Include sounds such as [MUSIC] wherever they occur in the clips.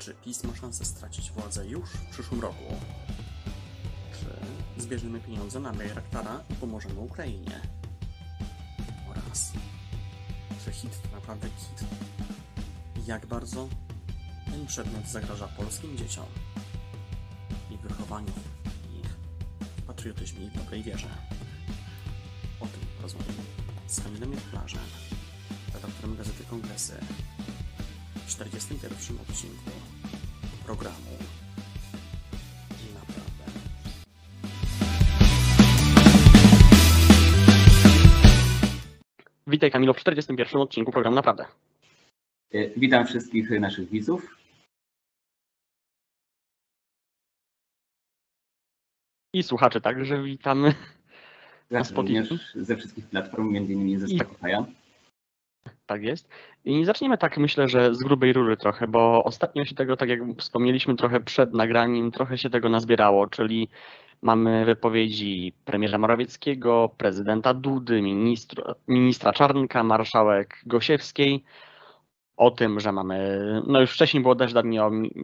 Czy PiS ma szansę stracić władzę już w przyszłym roku? Czy zbierzemy pieniądze na Bayraktara i pomożemy Ukrainie? Oraz czy hit to naprawdę hit? Jak bardzo ten przedmiot zagraża polskim dzieciom i wychowaniu ich w patriotyzmie i dobrej wierze? O tym rozmawiamy z Kamilem Plażem, redaktorem Gazety Kongresy w 41 odcinku programu Naprawdę. Witaj Kamilu w 41 odcinku programu Naprawdę. E, Witam wszystkich naszych widzów. I słuchaczy także witamy. Spotify. również ze wszystkich platform, między innymi ze I- Spotify'a. Tak jest. I zaczniemy tak, myślę, że z grubej rury trochę, bo ostatnio się tego, tak jak wspomnieliśmy trochę przed nagraniem, trochę się tego nazbierało, czyli mamy wypowiedzi premiera Morawieckiego, prezydenta Dudy, ministra, ministra Czarnka, marszałek Gosiewskiej o tym, że mamy, no już wcześniej było też dawniej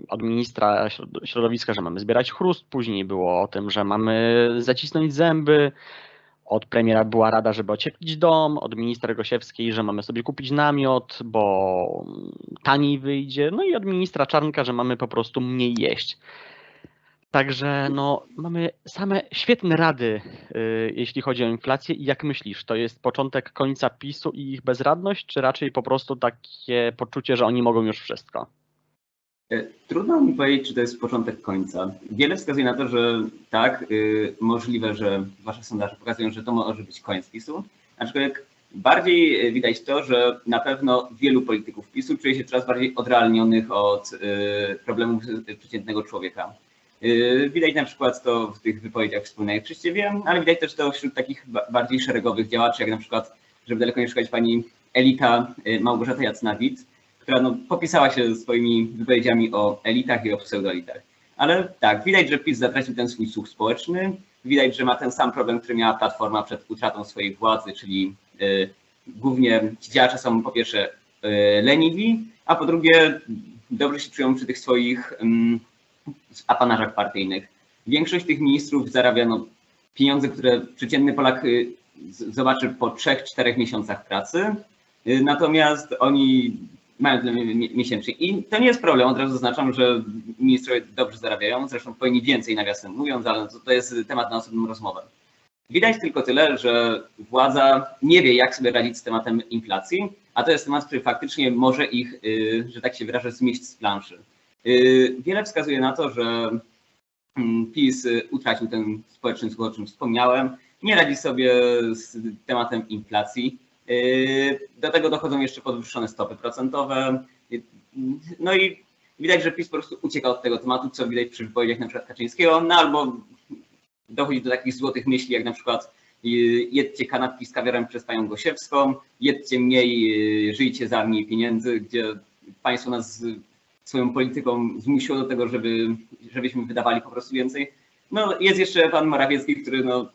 od ministra środ- środowiska, że mamy zbierać chrust, później było o tym, że mamy zacisnąć zęby, od premiera była rada, żeby ocieplić dom, od ministra Gosiewskiej, że mamy sobie kupić namiot, bo taniej wyjdzie, no i od ministra Czarnka, że mamy po prostu mniej jeść. Także no, mamy same świetne rady, y, jeśli chodzi o inflację. I jak myślisz, to jest początek końca PiSu i ich bezradność, czy raczej po prostu takie poczucie, że oni mogą już wszystko? E, Trudno mi powiedzieć, czy to jest początek końca. Wiele wskazuje na to, że tak, y, możliwe, że wasze sondaże pokazują, że to może być koniec PiSu, aczkolwiek bardziej y, widać to, że na pewno wielu polityków PiSu czuje się coraz bardziej odrealnionych od y, problemów y, przeciętnego człowieka. Widać na przykład to w tych wypowiedziach wspólnych wszyscy wiem, ale widać też to wśród takich ba- bardziej szeregowych działaczy, jak na przykład, żeby daleko nie szukać pani Elita Małgorzata Jacnawit, która no, popisała się swoimi wypowiedziami o elitach i o pseudoelitach. Ale tak, widać, że PiS zatracił ten swój słuch społeczny, widać, że ma ten sam problem, który miała Platforma przed utratą swojej władzy, czyli y, głównie ci działacze są po pierwsze y, leniwi, a po drugie dobrze się czują przy tych swoich ym, apanarzach partyjnych. Większość tych ministrów zarabia no, pieniądze, które przeciętny Polak y, zobaczy po 3-4 miesiącach pracy, y, natomiast oni mają tyle mi- mi- miesięcznie. I to nie jest problem, od razu zaznaczam, że ministrowie dobrze zarabiają, zresztą powinni więcej nawiasem mówiąc, ale to, to jest temat na osobną rozmowę. Widać tylko tyle, że władza nie wie, jak sobie radzić z tematem inflacji, a to jest temat, który faktycznie może ich, y, że tak się wyrażę, zmieść z planszy. Y, Wiele wskazuje na to, że mm, PiS y, utracił ten społeczny słuch, o czym wspomniałem, nie radzi sobie z tematem inflacji. Yy, Do tego dochodzą jeszcze podwyższone stopy procentowe. No i widać, że PiS po prostu ucieka od tego tematu, co widać przy wypowiedziach przykład Kaczyńskiego, no albo dochodzi do takich złotych myśli, jak na przykład yy, jedźcie kanapki z kawiorem przez panią Gosiewską, jedźcie mniej, yy, żyjcie za mniej pieniędzy, gdzie państwo nas swoją polityką zmusiło do tego, żeby, żebyśmy wydawali po prostu więcej. No jest jeszcze pan Morawiecki, który no,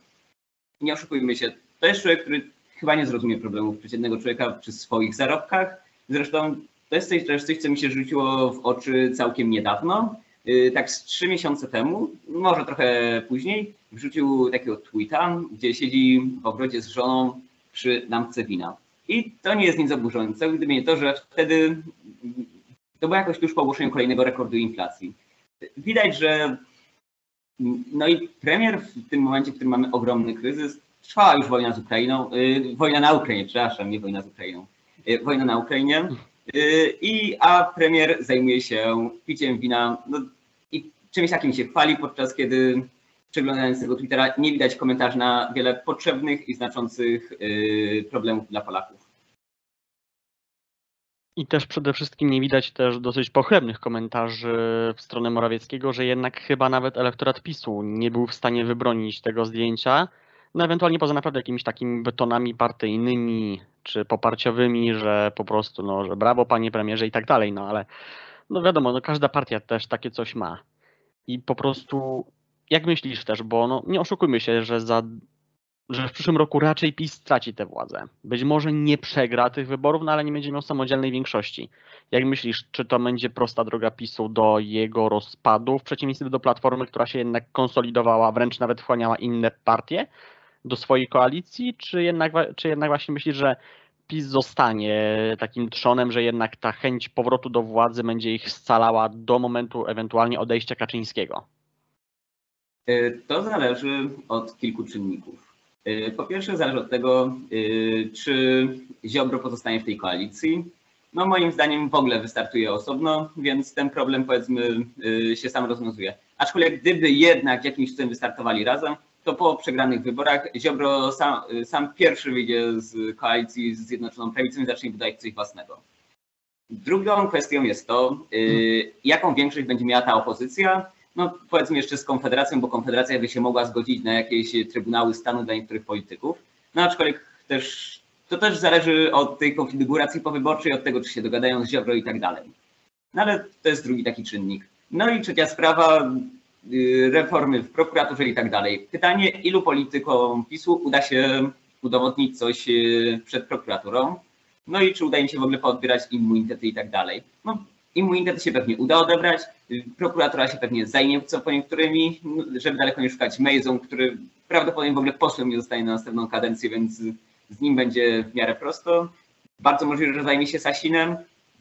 nie oszukujmy się, to jest człowiek, który chyba nie zrozumie problemów przeciętnego człowieka przy swoich zarobkach. Zresztą to jest coś, coś, co mi się rzuciło w oczy całkiem niedawno. Yy, Tak z trzy miesiące temu, może trochę później, wrzucił takiego tweeta, gdzie siedzi w ogrodzie z żoną przy lampce wina. I to nie jest nic oburzającego, gdyby nie to, że wtedy to było jakoś tuż po ogłoszeniu kolejnego rekordu inflacji. Widać, że no i premier w tym momencie, w którym mamy ogromny kryzys, trwała już wojna z Ukrainą, y, wojna na Ukrainie, przepraszam, nie wojna z Ukrainą, y, wojna na Ukrainie, y, i, a premier zajmuje się piciem wina no, i czymś takim się chwali, podczas kiedy przeglądając tego Twittera nie widać komentarzy na wiele potrzebnych i znaczących problemów dla Polaków. I też przede wszystkim nie widać też dosyć pochlebnych komentarzy w stronę Morawieckiego, że jednak chyba nawet elektorat PiSu nie był w stanie wybronić tego zdjęcia. No ewentualnie poza naprawdę jakimiś takimi betonami partyjnymi czy poparciowymi, że po prostu, no, że brawo panie premierze i tak dalej, no ale no wiadomo, no każda partia też takie coś ma. I po prostu, jak myślisz też, bo no nie oszukujmy się, że za że w przyszłym roku raczej PiS straci tę władzę. Być może nie przegra tych wyborów, no ale nie będzie miał samodzielnej większości. Jak myślisz, czy to będzie prosta droga PiSu do jego rozpadu, w przeciwieństwie do Platformy, która się jednak konsolidowała, wręcz nawet wchłaniała inne partie do swojej koalicji, czy jednak, czy jednak właśnie myślisz, że PiS zostanie takim trzonem, że jednak ta chęć powrotu do władzy będzie ich scalała do momentu ewentualnie odejścia Kaczyńskiego? E, to zależy od kilku czynników. E, po pierwsze, zależy od tego, e, czy Ziobro pozostanie w tej koalicji. No moim zdaniem w ogóle wystartuje osobno, więc ten problem powiedzmy się sam rozwiązuje. Aczkolwiek gdyby jednak jakimś cudem wystartowali razem, to po przegranych wyborach Ziobro sam, sam pierwszy wyjdzie z koalicji z Zjednoczoną Prawicą i zacznie budować coś własnego. Drugą kwestią jest to, jaką większość będzie miała ta opozycja no powiedzmy jeszcze z Konfederacją, bo Konfederacja by się mogła zgodzić na jakieś trybunały stanu dla niektórych polityków. No aczkolwiek też to też zależy od tej konfiguracji powyborczej, od tego, czy się dogadają z Ziobro i tak dalej. No ale to jest drugi taki czynnik. No i trzecia sprawa, y, reformy w prokuraturze i tak dalej. Pytanie, ilu politykom PiSu uda się udowodnić coś y, przed prokuraturą? No i czy uda im się w ogóle poodbierać immunitety i tak dalej. No, Immunitet się pewnie uda odebrać, prokuratura się pewnie zajmie co po niektórymi, żeby daleko nie szukać Mejzą, który prawdopodobnie w ogóle posłem nie zostanie na następną kadencję, więc z nim będzie w miarę prosto. Bardzo możliwe, że zajmie się Sasinem,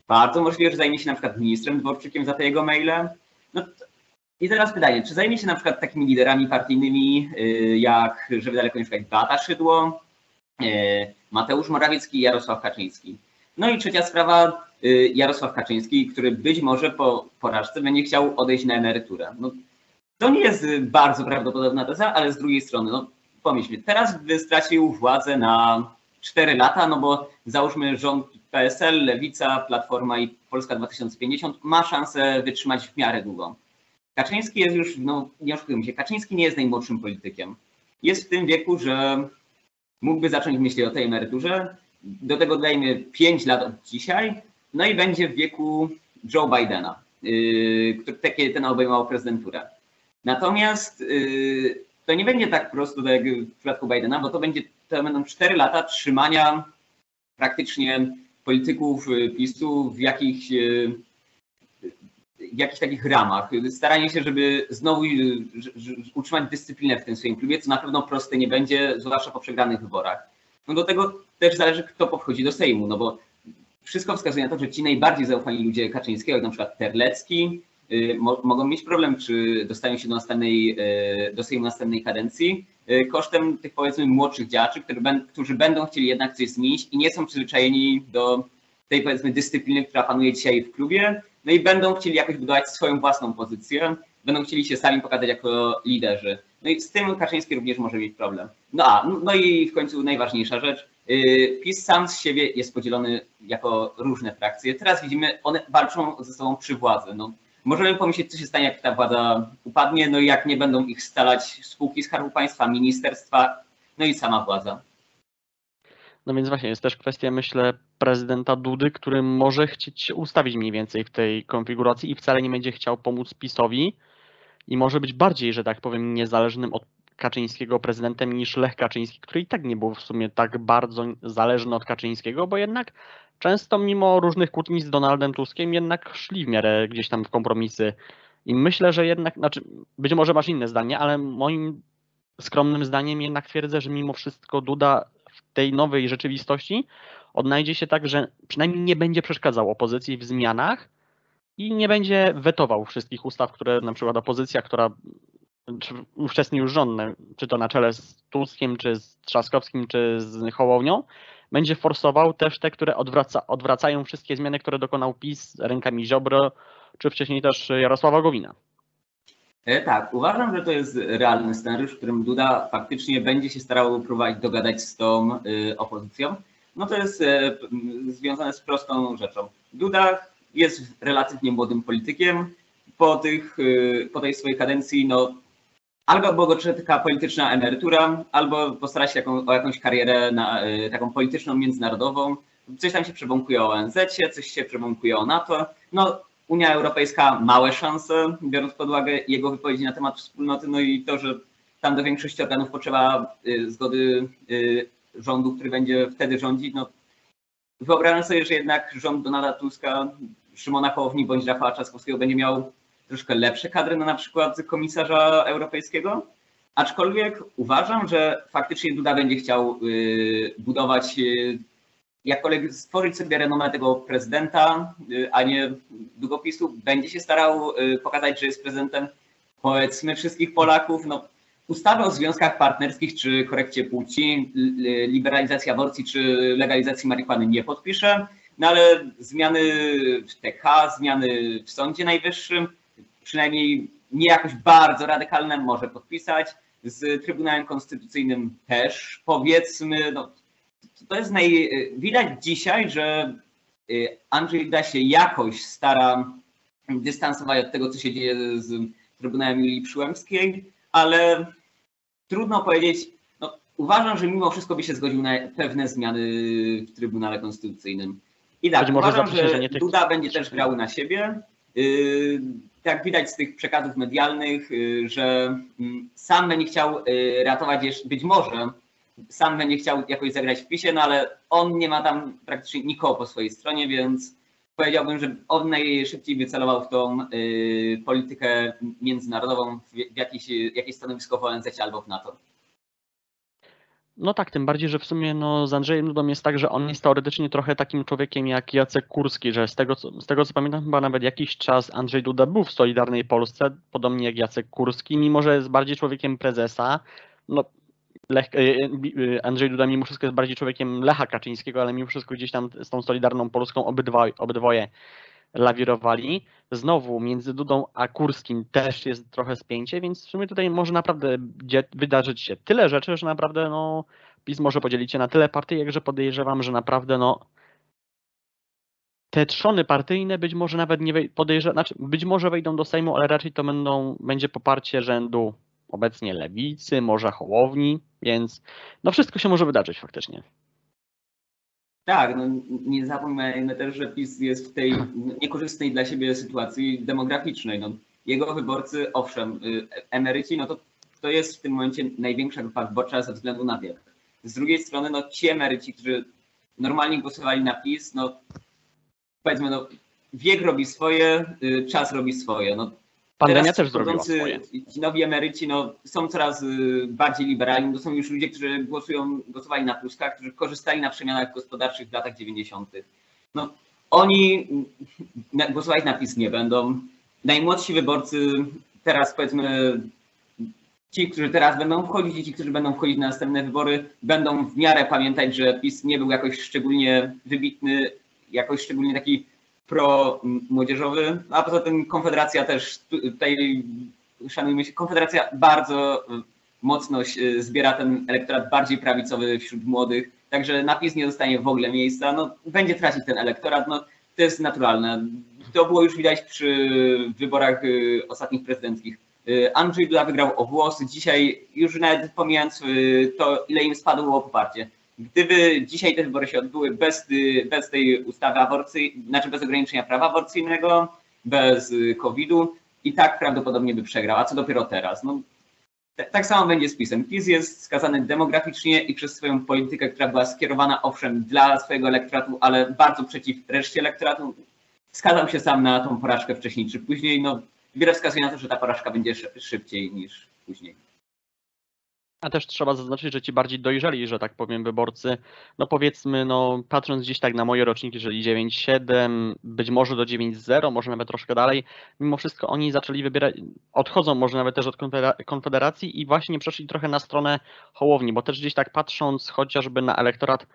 bardzo możliwe, że zajmie się na przykład ministrem Dworczykiem za te jego maile. No I teraz pytanie, czy zajmie się na przykład takimi liderami partyjnymi, y, jak, żeby daleko nie szukać, Beata Szydło, y, Mateusz Morawiecki i Jarosław Kaczyński. No i trzecia sprawa, y, Jarosław Kaczyński, który być może po porażce będzie chciał odejść na emeryturę. No, to nie jest bardzo prawdopodobna teza, ale z drugiej strony, no pomyślmy, teraz by stracił władzę na 4 lata, no bo załóżmy rząd PSL, Lewica, Platforma i Polska 2050 ma szansę wytrzymać w miarę długo. Kaczyński jest już, no nie oszukujmy się, Kaczyński nie jest najmłodszym politykiem. Jest w tym wieku, że mógłby zacząć myśleć o tej emeryturze, do tego dodajmy 5 lat od dzisiaj, no i będzie w wieku Joe Bidena, yy, ten obejmował prezydenturę. Natomiast yy, to nie będzie tak prosto tak jak w przypadku Bidena, bo to, będzie, to będą 4 lata trzymania praktycznie polityków yy, PiSu w jakichś, w jakichś takich ramach. Staranie się, żeby znowu utrzymać dyscyplinę w tym swoim klubie, co na pewno proste nie będzie, zwłaszcza po przegranych wyborach. No do tego też zależy, kto podchodzi do Sejmu, no bo wszystko wskazuje na to, że ci najbardziej zaufani ludzie Kaczyńskiego, jak na przykład Terlecki, y, mo mogą mieć problem, czy dostają się do, następnej, y, do Sejmu następnej kadencji, y, kosztem tych powiedzmy młodszych działaczy, którzy będą chcieli jednak coś zmienić i nie są przyzwyczajeni do tej powiedzmy dyscypliny, która panuje dzisiaj w klubie, no i będą chcieli jakoś budować swoją własną pozycję, będą chcieli się sami pokazać jako liderzy. No i z tym Kaczyński również może mieć problem. No a, no i w końcu najważniejsza rzecz. Y, PiS sam z siebie jest podzielony jako różne frakcje. Teraz widzimy, one walczą ze sobą przy władzy. No, możemy pomyśleć, co się stanie, jak ta władza upadnie, no i jak nie będą ich stalać spółki Skarbu Państwa, ministerstwa, no i sama władza. No więc właśnie jest też kwestia, myślę, prezydenta Dudy, który może chcieć się ustawić mniej więcej w tej konfiguracji i wcale nie będzie chciał pomóc PiSowi i może być bardziej, że tak powiem, niezależnym od Kaczyńskiego prezydentem niż Lech Kaczyński, który i tak nie był w sumie tak bardzo zależny od Kaczyńskiego, bo jednak często mimo różnych kłótni z Donaldem Tuskiem jednak szli w miarę gdzieś tam w kompromisy. I myślę, że jednak, znaczy być może masz inne zdanie, ale moim skromnym zdaniem jednak twierdzę, że mimo wszystko Duda w tej nowej rzeczywistości odnajdzie się tak, że przynajmniej nie będzie przeszkadzał opozycji w zmianach, i nie będzie wetował wszystkich ustaw, które na przykład opozycja, która czy już rząd, czy to na czele z Tuskiem, czy z Trzaskowskim, czy z Hołownią, będzie forsował też te, które odwraca, odwracają wszystkie zmiany, które dokonał PiS rękami Ziobro, czy wcześniej też Jarosława Gowina. E, tak, uważam, że to jest realny scenariusz, w którym Duda faktycznie będzie się starał próbować dogadać z tą y, opozycją. No to jest y, związane z prostą rzeczą. Duda jest relatywnie młodym politykiem. Po, tych, y, po tej swojej kadencji, no, albo go czeka polityczna emerytura, albo postara się jaką, o jakąś karierę na, y, taką polityczną, międzynarodową. Coś tam się przebąkuje o ONZ, coś się przebąkuje o NATO. No, Unia Europejska małe szanse, biorąc pod uwagę jego wypowiedzi na temat wspólnoty, no i to, że tam do większości organów potrzeba y, zgody y, rządu, który będzie wtedy rządzić. No, wyobrażam sobie, że jednak rząd Donalda Tuska, Szymona Hołowni bądź Rafała Trzaskowskiego będzie miał troszkę lepsze kadry na przykład komisarza europejskiego. Aczkolwiek uważam, że faktycznie Duda będzie chciał y, budować, jakkolwiek stworzyć sobie renomę tego prezydenta, y, a nie długopisu. Będzie się starał y, pokazać, że jest prezydentem powiedzmy wszystkich Polaków. No, ustawy o związkach partnerskich czy korekcie płci, li- liberalizacji aborcji czy legalizacji marihuany nie podpisze, no ale zmiany w TK, zmiany w Sądzie Najwyższym, przynajmniej nie jakoś bardzo radykalne, może podpisać. Z Trybunałem Konstytucyjnym też, powiedzmy, no, to jest naj... Widać dzisiaj, że y, Andrzej Duda się jakoś stara dystansować od tego, co się dzieje z Trybunałem Julii Przyłębskiej, ale trudno powiedzieć, no, uważam, że mimo wszystko by się zgodził na pewne zmiany w Trybunale Konstytucyjnym. I tak, może uważam, zaprzeczy, że Duda będzie też grał na siebie. Yy, Jak widać z tych przekazów medialnych, że mm, sam będzie chciał ratować być może sam będzie chciał jakoś zagrać w PiSie, no ale on nie ma tam praktycznie nikogo po swojej stronie, więc powiedziałbym, że on najszybciej wycelował w tą yy, politykę międzynarodową, w jakieś, jakieś stanowisko w ONZ albo w NATO. No tak, tym bardziej, że w sumie no, z Andrzejem Dudą jest tak, że on jest teoretycznie trochę takim człowiekiem jak Jacek Kurski, że z tego, co, z tego co pamiętam, chyba nawet jakiś czas Andrzej Duda był w Solidarnej Polsce, podobnie jak Jacek Kurski, mimo że jest bardziej człowiekiem prezesa. No, Lech, e, e, Andrzej Duda mimo wszystko jest bardziej człowiekiem Lecha Kaczyńskiego, ale mimo wszystko gdzieś tam z tą Solidarną Polską obydwaj, obydwoje lawirowali. Znowu między Dudą a Kurskim też jest trochę spięcie, więc w sumie tutaj może naprawdę wydarzyć się tyle rzeczy, że naprawdę no, PiS może podzielić się na tyle partyjek, że podejrzewam, że naprawdę no, te trzony partyjne być może nawet nie wej- podejrze, znaczy być może wejdą do Sejmu, ale raczej to będą, będzie poparcie rzędu obecnie Lewicy, może Hołowni, więc no wszystko się może wydarzyć faktycznie. Tak, no nie zapominajmy też, że PiS jest w tej niekorzystnej dla siebie sytuacji demograficznej. No, jego wyborcy, owszem, y, emeryci, no to, to jest w tym momencie największa grupa wyborcza ze względu na wiek. Z drugiej strony, no ci emeryci, którzy normalnie głosowali na PiS, no powiedzmy, no wiek robi swoje, y, czas robi swoje. No, Pandemia Teraz też zrobiła swoje. Ci nowi emeryci no, są coraz y, bardziej liberalni. To są już ludzie, którzy głosują, głosowali na Tuska, którzy korzystali na przemianach gospodarczych w latach 90. No, oni mm, głosować na PiS nie będą. Najmłodsi wyborcy teraz powiedzmy ci, którzy teraz będą wchodzić i ci, którzy będą wchodzić na następne wybory, będą w miarę pamiętać, że PiS nie był jakoś szczególnie wybitny, jakoś szczególnie taki pro-młodzieżowy, a poza tym Konfederacja też tu- tutaj, szanujmy się, Konfederacja bardzo y, mocno się- zbiera ten elektorat bardziej prawicowy wśród młodych, także napis nie dostanie w ogóle miejsca, no będzie tracić ten elektorat, no to jest naturalne. To było już widać przy wyborach y, ostatnich prezydenckich. Y, Andrzej Duda wygrał o włosy, dzisiaj już nawet pomijając y, to, ile im spadło poparcie. Gdyby dzisiaj te wybory się odbyły bez, y, bez tej ustawy aborcyjnej, znaczy bez ograniczenia prawa aborcyjnego, bez y, COVID-u, i tak prawdopodobnie by przegrał. A co dopiero teraz? No, tak samo będzie z PiSem. PiS jest skazany demograficznie i przez swoją politykę, która była skierowana owszem dla swojego elektoratu, ale bardzo przeciw reszcie elektoratu. Skazał się sam na tą porażkę wcześniej czy później. No, wiele wskazuje na to, że ta porażka będzie szy- szybciej niż później. A też trzeba zaznaczyć, że ci bardziej dojrzeli, że tak powiem, wyborcy, no powiedzmy, no patrząc gdzieś tak na moje roczniki, czyli 9,7, być może do 9,0, może nawet troszkę dalej, mimo wszystko oni zaczęli wybierać, odchodzą może nawet też od konfedera- Konfederacji i właśnie przeszli trochę na stronę Hołowni, bo też gdzieś tak patrząc chociażby na elektorat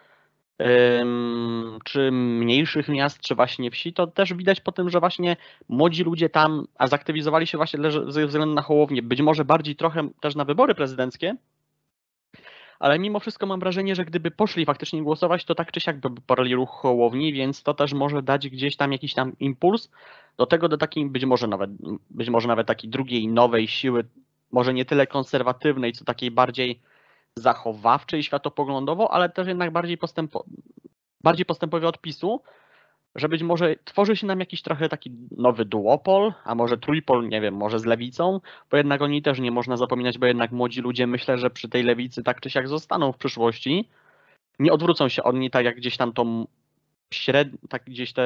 czy mniejszych miast, czy właśnie wsi, to też widać po tym, że właśnie młodzi ludzie tam a zaktywizowali się właśnie ze względu na Hołownię, być może bardziej trochę też na wybory prezydenckie, ale mimo wszystko mam wrażenie, że gdyby poszli faktycznie głosować, to tak czy siak by poparli ruch Hołowni, więc to też może dać gdzieś tam jakiś tam impuls. Do tego, do takiej być może nawet, być może nawet takiej drugiej nowej siły, może nie tyle konserwatywnej, co takiej bardziej zachowawczej światopoglądowo, ale też jednak bardziej, postępo, bardziej postępowej od PiSu, że być może tworzy się nam jakiś trochę taki nowy duopol, a może trójpol, nie wiem, może z lewicą, bo jednak oni też nie można zapominać, bo jednak młodzi ludzie myślę, że przy tej lewicy tak czy siak zostaną w przyszłości. Nie odwrócą się od niej tak jak gdzieś tam tą śred... tak gdzieś te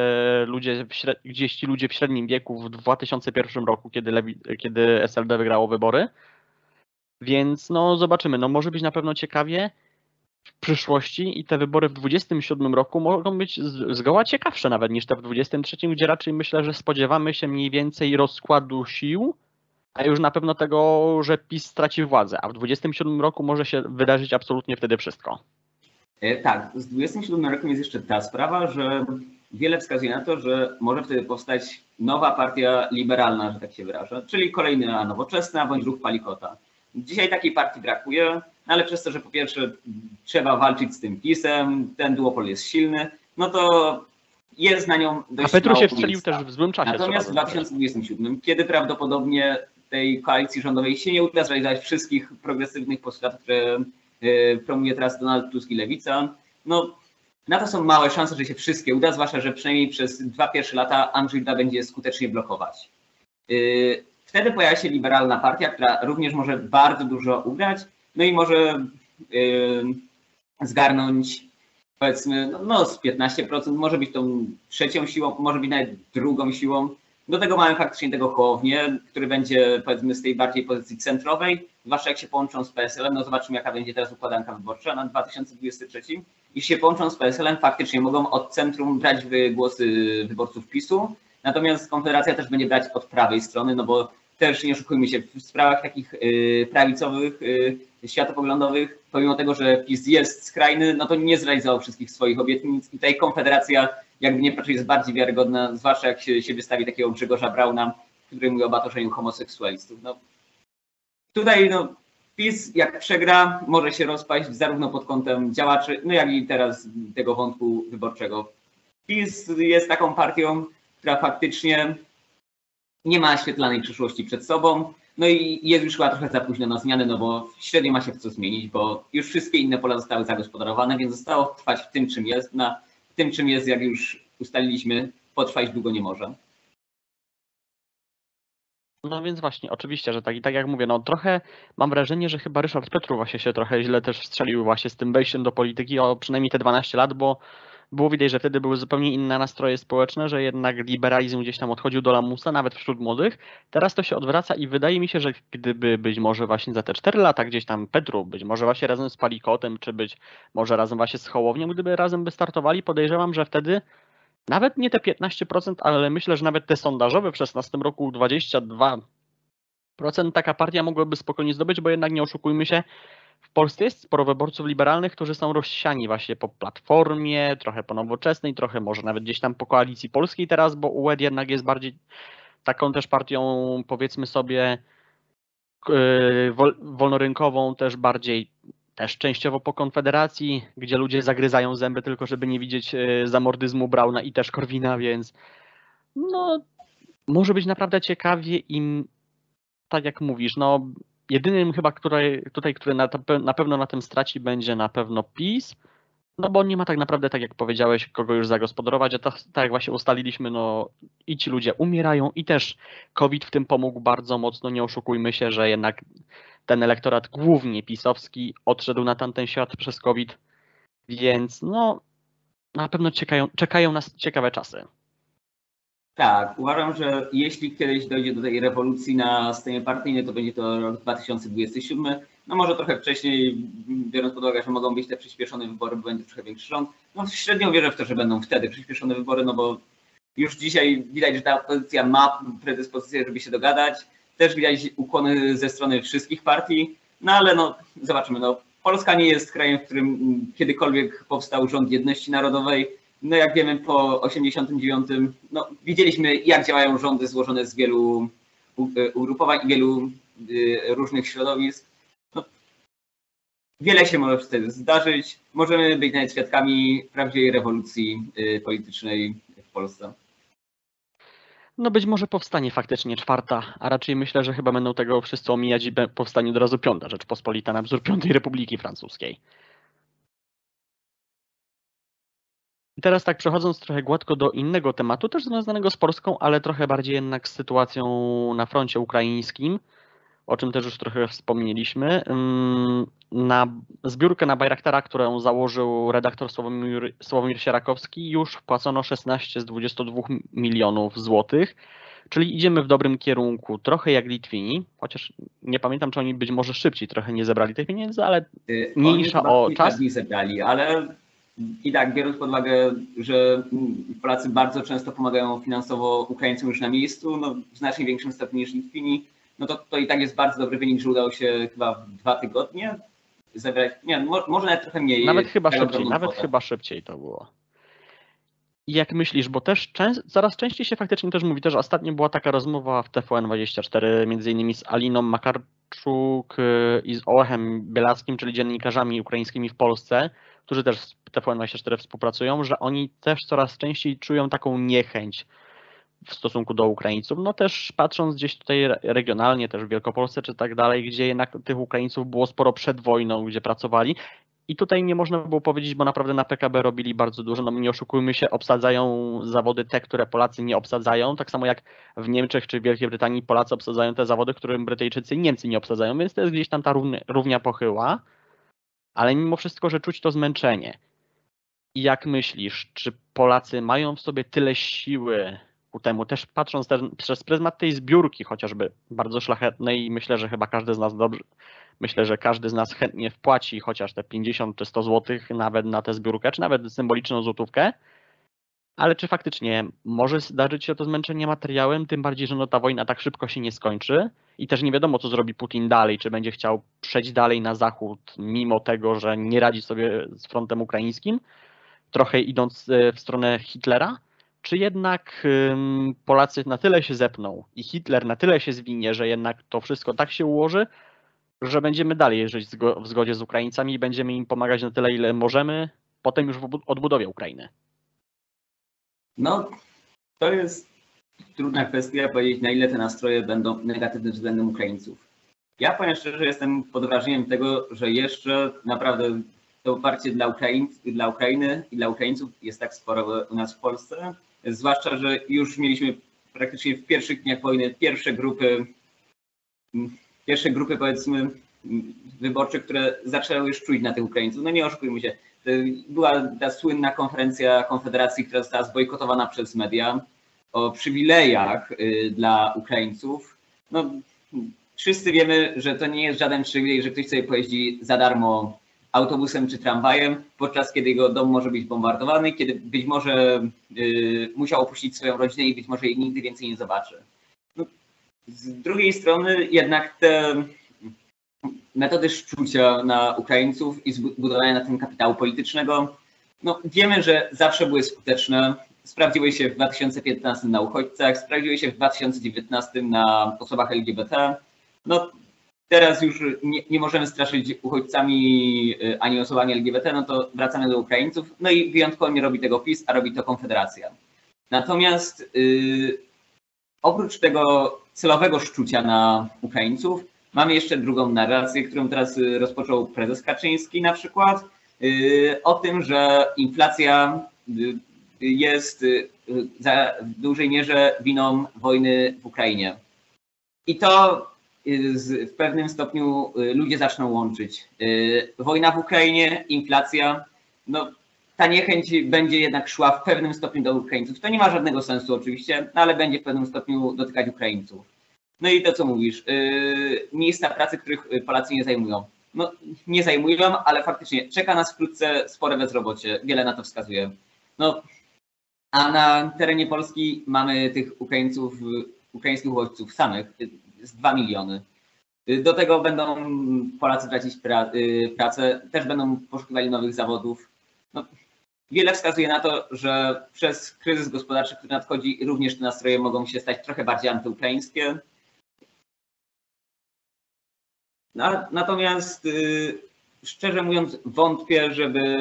ludzie, gdzieś ci ludzie w średnim wieku w 2001 roku, kiedy, lewi... kiedy SLD wygrało wybory. Więc no zobaczymy, no może być na pewno ciekawie w przyszłości i te wybory w 27 roku mogą być zgoła ciekawsze nawet niż te w 23, gdzie raczej myślę, że spodziewamy się mniej więcej rozkładu sił, a już na pewno tego, że PiS straci władzę, a w 27 roku może się wydarzyć absolutnie wtedy wszystko. E, Tak, z 27 rokiem jest jeszcze ta sprawa, że wiele wskazuje na to, że może wtedy powstać nowa partia liberalna, że tak się wyrażę, czyli kolejna nowoczesna bądź ruch Palikota. Dzisiaj takiej partii brakuje, ale przez to, że po pierwsze trzeba walczyć z tym PiSem, ten duopol jest silny, no to jest na nią A dość Petru mało się wstrzelił też w złym czasie. Natomiast w trzeba zaznaczyć. 2027, kiedy prawdopodobnie tej koalicji rządowej się nie uda zrealizować wszystkich progresywnych postulatów, które e, promuje teraz Donald Tusk i Lewica, no na to są małe szanse, że się wszystkie uda, zwłaszcza, że przynajmniej przez dwa pierwsze lata Andrzej Duda będzie skutecznie blokować. E, Wtedy pojawia się liberalna partia, która również może bardzo dużo ugrać, no i może e, zgarnąć powiedzmy no, no z 15%, może być tą trzecią siłą, może być nawet drugą siłą. Do tego mamy faktycznie tego Hołownię, który będzie powiedzmy z tej bardziej pozycji centrowej, zwłaszcza jak się połączą z PSL-em, no zobaczymy jaka będzie teraz układanka wyborcza na 2023. Jeśli się połączą z PSL-em, faktycznie mogą od centrum brać głosy wyborców PiSu, natomiast Konfederacja też będzie brać od prawej strony, no bo też nie oszukujmy się, w sprawach takich y, prawicowych, y, światopoglądowych, pomimo tego, że PiS jest skrajny, no to nie zrealizował wszystkich swoich obietnic i tutaj Konfederacja jakby nie patrzeć jest bardziej wiarygodna, zwłaszcza jak się, się wystawi takiego Grzegorza Brauna, który mówi o batorzeniu homoseksualistów. No, tutaj no, PiS jak przegra, może się rozpaść zarówno pod kątem działaczy, no jak i teraz tego wątku wyborczego. PiS jest taką partią, która faktycznie nie ma świetlanej przyszłości przed sobą. No i jest już chyba trochę za późno na zmiany, no bo średnio ma się w co zmienić, bo już wszystkie inne pola zostały zagospodarowane, więc zostało trwać w tym, czym jest. Na tym, czym jest, jak już ustaliliśmy, potrwać długo nie może. No więc właśnie, oczywiście, że tak i tak jak mówię, no trochę mam wrażenie, że chyba Ryszard Petru właśnie się trochę źle też strzelił właśnie z tym wejściem do polityki o przynajmniej te 12 lat, bo było widać, że wtedy były zupełnie inne nastroje społeczne, że jednak liberalizm gdzieś tam odchodził do lamusa, nawet wśród młodych. Teraz to się odwraca i wydaje mi się, że gdyby być może właśnie za te 4 lata gdzieś tam Petru, być może właśnie razem z Palikotem, czy być może razem właśnie z Hołownią, gdyby razem by startowali, podejrzewam, że wtedy nawet nie te 15%, ale myślę, że nawet te sondażowe w 16 roku 22% taka partia mogłaby spokojnie zdobyć, bo jednak nie oszukujmy się, w Polsce jest sporo wyborców liberalnych, którzy są rozsiani właśnie po Platformie, trochę po Nowoczesnej, trochę może nawet gdzieś tam po Koalicji Polskiej teraz, bo UED jednak jest bardziej taką też partią, powiedzmy sobie, wol- wolnorynkową, też bardziej też częściowo po Konfederacji, gdzie ludzie zagryzają zęby tylko, żeby nie widzieć yy, zamordyzmu Brauna i też Korwina, więc no może być naprawdę ciekawie i tak jak mówisz, no jedynym chyba, który, tutaj, który na, na pewno na tym straci będzie na pewno PiS, no bo nie ma tak naprawdę, tak jak powiedziałeś, kogo już zagospodarować, a to, tak jak właśnie ustaliliśmy, no i ci ludzie umierają i też COVID w tym pomógł bardzo mocno, nie oszukujmy się, że jednak ten elektorat głównie pisowski odszedł na tamten świat przez COVID, więc no na pewno czekają, czekają nas ciekawe czasy. Tak, uważam, że jeśli kiedyś dojdzie do tej rewolucji na scenie partyjnej, to będzie to rok 2027. No może trochę wcześniej, biorąc pod uwagę, że mogą być te przyspieszone wybory, bo będzie trochę większy rząd. No średnio wierzę w to, że będą wtedy przyspieszone wybory, no bo już dzisiaj widać, że ta opozycja ma predyspozycję, żeby się dogadać. Też widać ukłony ze strony wszystkich partii, no ale no zobaczymy. No, Polska nie jest krajem, w którym kiedykolwiek powstał rząd jedności narodowej. No jak wiemy po 89, no widzieliśmy jak działają rządy złożone z wielu y, ugrupowań i wielu y, różnych środowisk. No, wiele się może wtedy zdarzyć. Możemy być nawet świadkami prawdziwej rewolucji y, politycznej w Polsce. No być może powstanie faktycznie czwarta, a raczej myślę, że chyba będą tego wszyscy omijać i powstanie od razu piąta Rzeczpospolita na wzór piątej Republiki Francuskiej. I teraz tak przechodząc trochę gładko do innego tematu, też związanego z Polską, ale trochę bardziej jednak z sytuacją na froncie ukraińskim, o czym też już trochę wspomnieliśmy. Ym, Na zbiórkę na Bajraktara, którą założył redaktor Sławomir, Sławomir Sierakowski, już wpłacono 16 z 22 milionów złotych, czyli idziemy w dobrym kierunku, trochę jak Litwini, chociaż nie pamiętam, czy oni być może szybciej trochę nie zebrali tych pieniędzy, ale Y, Mniejsza o czas? dni zebrali, ale i tak biorąc pod uwagę, że mm, Polacy bardzo często pomagają finansowo Ukraińcom już na miejscu, no w znacznie większym stopniu niż Litwini, no to, to i tak jest bardzo dobry wynik, że udało się chyba w dwa tygodnie zebrać, nie, mo, może nawet trochę mniej. Nawet chyba szybciej, nawet chyba szybciej to było. Jak myślisz, bo też częst, coraz częściej się faktycznie też mówi, też ostatnio była taka rozmowa w TVN24 między innymi z Aliną Makarczuk y, i z Olechem Bielackim, czyli dziennikarzami ukraińskimi w Polsce, którzy też z TVN24 współpracują, że oni też coraz częściej czują taką niechęć w stosunku do Ukraińców. No też patrząc gdzieś tutaj re- regionalnie, też w Wielkopolsce czy tak dalej, gdzie jednak tych Ukraińców było sporo przed wojną, gdzie pracowali. I tutaj nie można było powiedzieć, bo naprawdę na PKB robili bardzo dużo. No nie oszukujmy się, obsadzają zawody te, które Polacy nie obsadzają. Tak samo jak w Niemczech czy w Wielkiej Brytanii Polacy obsadzają te zawody, które Brytyjczycy i Niemcy nie obsadzają, więc to jest gdzieś tam ta równia pochyła. Ale mimo wszystko, że czuć to zmęczenie. I jak myślisz, czy Polacy mają w sobie tyle siły ku temu, też patrząc też przez pryzmat tej zbiórki chociażby bardzo szlachetnej i myślę, że chyba każdy z nas dobrze, myślę, że każdy z nas chętnie wpłaci chociaż te 50 czy 100 zł nawet na tę zbiórkę, czy nawet symboliczną złotówkę, ale czy faktycznie może zdarzyć się to zmęczenie materiałem, tym bardziej, że no ta wojna tak szybko się nie skończy i też nie wiadomo, co zrobi Putin dalej, czy będzie chciał przejść dalej na zachód, mimo tego, że nie radzi sobie z frontem ukraińskim, trochę idąc e, w stronę Hitlera, czy jednak Polacy na tyle się zepną i Hitler na tyle się zwinie, że jednak to wszystko tak się ułoży, że będziemy dalej żyć w zgodzie z Ukraińcami i będziemy im pomagać na tyle, ile możemy, potem już w odbudowie Ukrainy. No, to jest trudna kwestia powiedzieć, na ile te nastroje będą negatywne względem Ukraińców. Ja powiem szczerze, jestem pod wrażeniem tego, że jeszcze naprawdę to oparcie dla, Ukraiń, dla Ukrainy i dla Ukraińców jest tak sporo u nas w Polsce. Zwłaszcza, że już mieliśmy praktycznie w pierwszych dniach wojny pierwsze grupy, pierwsze grupy powiedzmy wyborcze, które zaczęły już czuć na tych Ukraińców. No nie oszukujmy się, była ta słynna konferencja Konfederacji, która została zbojkotowana przez media o przywilejach y, dla Ukraińców. No, wszyscy wiemy, że to nie jest żaden przywilej, że ktoś sobie pojeździ za darmo autobusem czy tramwajem, podczas kiedy jego dom może być bombardowany, kiedy być może y, musiał opuścić swoją rodzinę i być może jej nigdy więcej nie zobaczy. No, z drugiej strony jednak te metody szczucia na Ukraińców i zbudowania na tym kapitału politycznego, no wiemy, że zawsze były skuteczne. Sprawdziły się w 2015 na uchodźcach, sprawdziły się w 2019 na osobach LGBT. No teraz już nie, nie możemy straszyć uchodźcami y, ani osobami LGBT, no to wracamy do Ukraińców. No i wyjątkowo nie robi tego PiS, a robi to Konfederacja. Natomiast yy, oprócz tego celowego szczucia na Ukraińców, mamy jeszcze drugą narrację, którą teraz y, rozpoczął prezes Kaczyński na przykład, yy, o tym, że inflacja jest za, w dużej mierze winą wojny w Ukrainie. I to w pewnym stopniu ludzie zaczną łączyć. Wojna w Ukrainie, inflacja, no ta niechęć będzie jednak szła w pewnym stopniu do Ukraińców. To nie ma żadnego sensu oczywiście, no ale będzie w pewnym stopniu dotykać Ukraińców. No i to co mówisz, miejsca pracy, których Polacy nie zajmują. No nie zajmują, ale faktycznie czeka nas wkrótce spore bezrobocie, wiele na to wskazuje. No, a na terenie Polski mamy tych Ukraińców, ukraińskich uchodźców samych z 2 miliony. Do tego będą Polacy tracić pra, pracę, też będą poszukiwali nowych zawodów. No, wiele wskazuje na to, że przez kryzys gospodarczy, który nadchodzi, również te nastroje mogą się stać trochę bardziej antyukraińskie. No, natomiast szczerze mówiąc, wątpię, żeby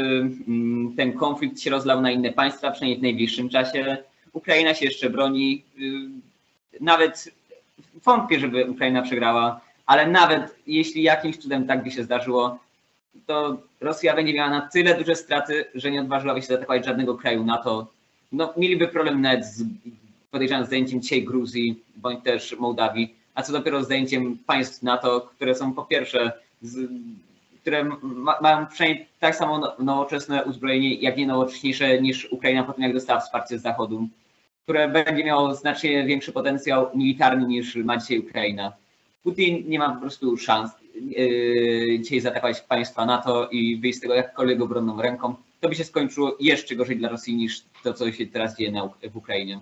ten konflikt się rozlał na inne państwa, przynajmniej w najbliższym czasie. Ukraina się jeszcze broni. Nawet wątpię, żeby Ukraina przegrała, ale nawet jeśli jakimś cudem tak by się zdarzyło, to Rosja będzie miała na tyle duże straty, że nie odważyłaby się zaatakować żadnego kraju NATO. No, mieliby problem nawet z podejrzanym zdjęciem dzisiaj Gruzji bądź też Mołdawii, a co dopiero zdjęciem państw NATO, które są po pierwsze, z, które ma, mają przynajmniej tak samo no, nowoczesne uzbrojenie, jak nie nowocześniejsze niż Ukraina po tym, jak dostała wsparcie z Zachodu, które będzie miało znacznie większy potencjał militarny niż ma dzisiaj Ukraina. Putin nie ma po prostu szans yy, dzisiaj zaatakować państwa NATO i wyjść z tego jakkolwiek obronną ręką. To by się skończyło jeszcze gorzej dla Rosji niż to, co się teraz dzieje w Ukrainie.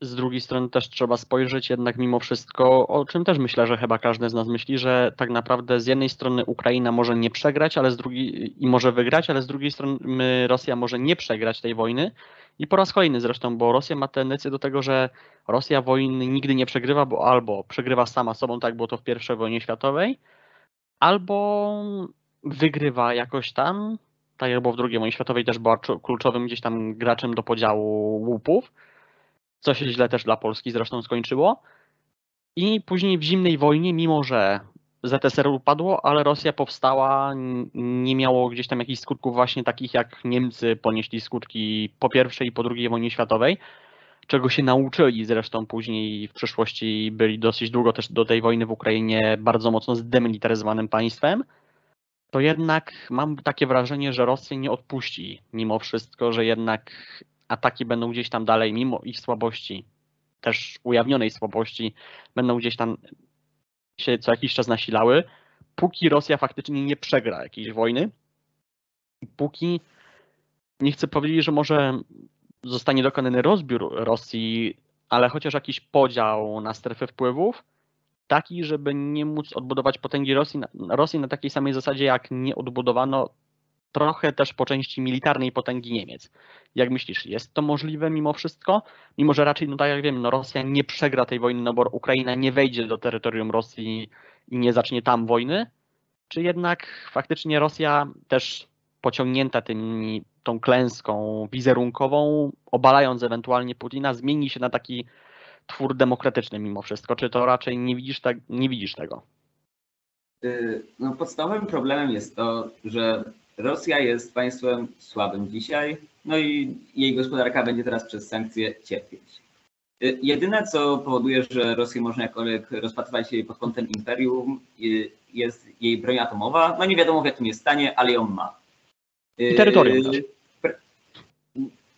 Z drugiej strony też trzeba spojrzeć jednak mimo wszystko, o czym też myślę, że chyba każdy z nas myśli, że tak naprawdę z jednej strony Ukraina może nie przegrać, ale z drugiej i może wygrać, ale z drugiej strony Rosja może nie przegrać tej wojny. I po raz kolejny zresztą, bo Rosja ma tendencję do tego, że Rosja wojny nigdy nie przegrywa, bo albo przegrywa sama sobą, tak było to w pierwszej wojnie światowej, albo wygrywa jakoś tam, tak jak było w II wojnie światowej, też była kluczowym gdzieś tam graczem do podziału łupów co się źle też dla Polski zresztą skończyło. I później w zimnej wojnie, mimo że ZSR upadło, ale Rosja powstała, nie miało gdzieś tam jakichś skutków właśnie takich jak Niemcy ponieśli skutki po pierwszej i po drugiej wojnie światowej, czego się nauczyli zresztą później w przyszłości byli dosyć długo też do tej wojny w Ukrainie bardzo mocno zdemilitaryzowanym państwem, to jednak mam takie wrażenie, że Rosja nie odpuści mimo wszystko, że jednak ataki będą gdzieś tam dalej, mimo ich słabości, też ujawnionej słabości, będą gdzieś tam się co jakiś czas nasilały, póki Rosja faktycznie nie przegra jakiejś wojny, póki nie chcę powiedzieć, że może zostanie dokonany rozbiór Rosji, ale chociaż jakiś podział na strefy wpływów, taki, żeby nie móc odbudować potęgi Rosji Rosji na takiej samej zasadzie, jak nie odbudowano trochę też po części militarnej potęgi Niemiec. Jak myślisz, jest to możliwe mimo wszystko? Mimo, że raczej, no tak jak wiem, no Rosja nie przegra tej wojny, no bo Ukraina nie wejdzie do terytorium Rosji i nie zacznie tam wojny? Czy jednak faktycznie Rosja też pociągnięta tymi, tą klęską wizerunkową, obalając ewentualnie Putina, zmieni się na taki twór demokratyczny mimo wszystko? Czy to raczej nie widzisz, tak, nie widzisz tego? Y, no, podstawowym problemem jest to, że Rosja jest państwem słabym dzisiaj, no i jej gospodarka będzie teraz przez sankcje cierpieć. Y, jedyne, co powoduje, że Rosję można jakkolwiek rozpatrywać pod kątem imperium, y, jest jej broń atomowa. No nie wiadomo w jakim jest stanie, ale ją ma. Y, I terytorium też.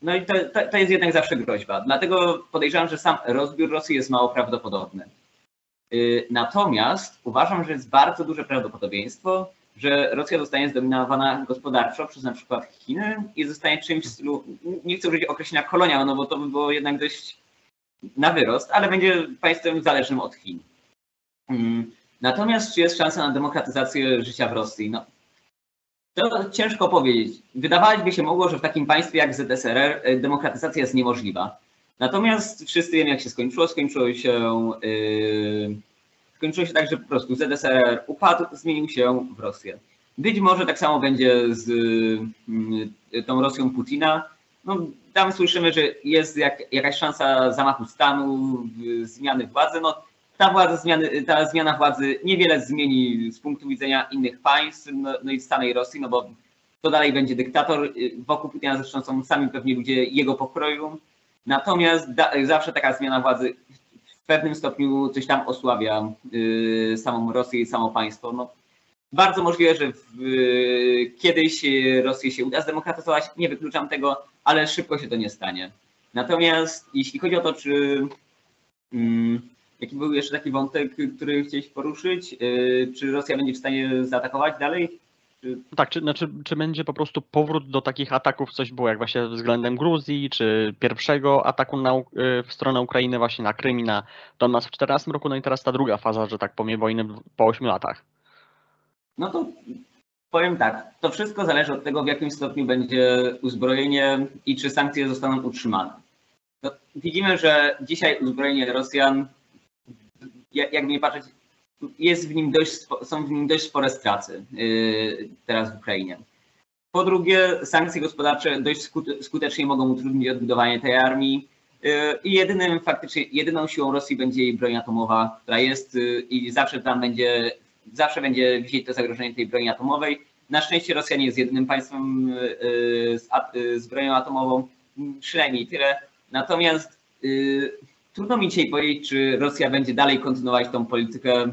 No i to, to, to jest jednak zawsze groźba. Dlatego podejrzewam, że sam rozbiór Rosji jest mało prawdopodobny. Natomiast uważam, że jest bardzo duże prawdopodobieństwo, że Rosja zostanie zdominowana gospodarczo przez na przykład Chiny i zostanie czymś w stylu, nie chcę użyć określenia kolonia, no bo to by było jednak dość na wyrost, ale będzie państwem zależnym od Chin. Mm. Natomiast czy jest szansa na demokratyzację życia w Rosji? No, to ciężko powiedzieć. Wydawać by się mogło, że w takim państwie jak ZSRR e, demokratyzacja jest niemożliwa. Natomiast wszyscy wiemy, jak się skończyło. Skończyło się yy, skończyło się tak, że po prostu ZSRR upadł, zmienił się w Rosję. Być może tak samo będzie z mm, tą Rosją Putina. No, tam słyszymy, że jest jak, jakaś szansa zamachu stanu, zmiany władzy. No, ta, władza, zmiany, ta zmiana władzy niewiele zmieni z punktu widzenia innych państw, no, no i samej Rosji, no bo to dalej będzie dyktator. Wokół Putina zresztą są sami pewnie ludzie jego pokroju. Natomiast da, zawsze taka zmiana władzy pewnym stopniu coś tam osłabia y, samą Rosję i samo państwo. No, bardzo możliwe, że w, y, kiedyś Rosję się uda zdemokratyzować, nie wykluczam tego, ale szybko się to nie stanie. Natomiast jeśli chodzi o to, czy mm, jaki był jeszcze taki wątek, który chciałeś poruszyć, y, czy Rosja będzie w stanie zaatakować dalej? Tak, czy, znaczy, czy będzie po prostu powrót do takich ataków, coś było jak właśnie względem Gruzji, czy pierwszego ataku na, y, w stronę Ukrainy właśnie na Krym i na Donbas w 2014 roku, no i teraz ta druga faza, że tak powiem, wojny po 8 latach. No to powiem tak, to wszystko zależy od tego, w jakim stopniu będzie uzbrojenie i czy sankcje zostaną utrzymane. No, widzimy, że dzisiaj uzbrojenie Rosjan, jakby nie patrzeć, jest w nim dość, są w nim dość spore straty yy, teraz w Ukrainie. Po drugie, sankcje gospodarcze dość skutecznie mogą utrudnić odbudowanie tej armii. Yy, I jedynym faktycznie, jedyną siłą Rosji będzie jej broń atomowa, która jest yy, i zawsze tam będzie zawsze będzie wisieć to zagrożenie tej broni atomowej. Na szczęście Rosja nie jest jedynym państwem z, z bronią atomową, przynajmniej tyle. Natomiast trudno mi dzisiaj powiedzieć, czy Rosja będzie dalej kontynuować tą politykę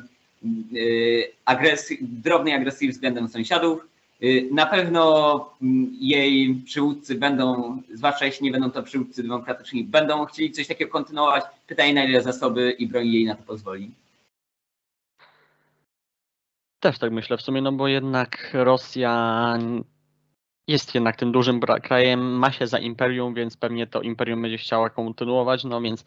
agresji, drobnej agresji względem sąsiadów. Na pewno jej przywódcy będą, zwłaszcza jeśli nie będą to przywódcy demokratyczni, będą chcieli coś takiego kontynuować. Pytanie, na ile zasoby i broń jej na to pozwoli. Też tak myślę w sumie, no bo jednak Rosja jest jednak tym dużym krajem, ma się za imperium, więc pewnie to imperium będzie chciała kontynuować, no więc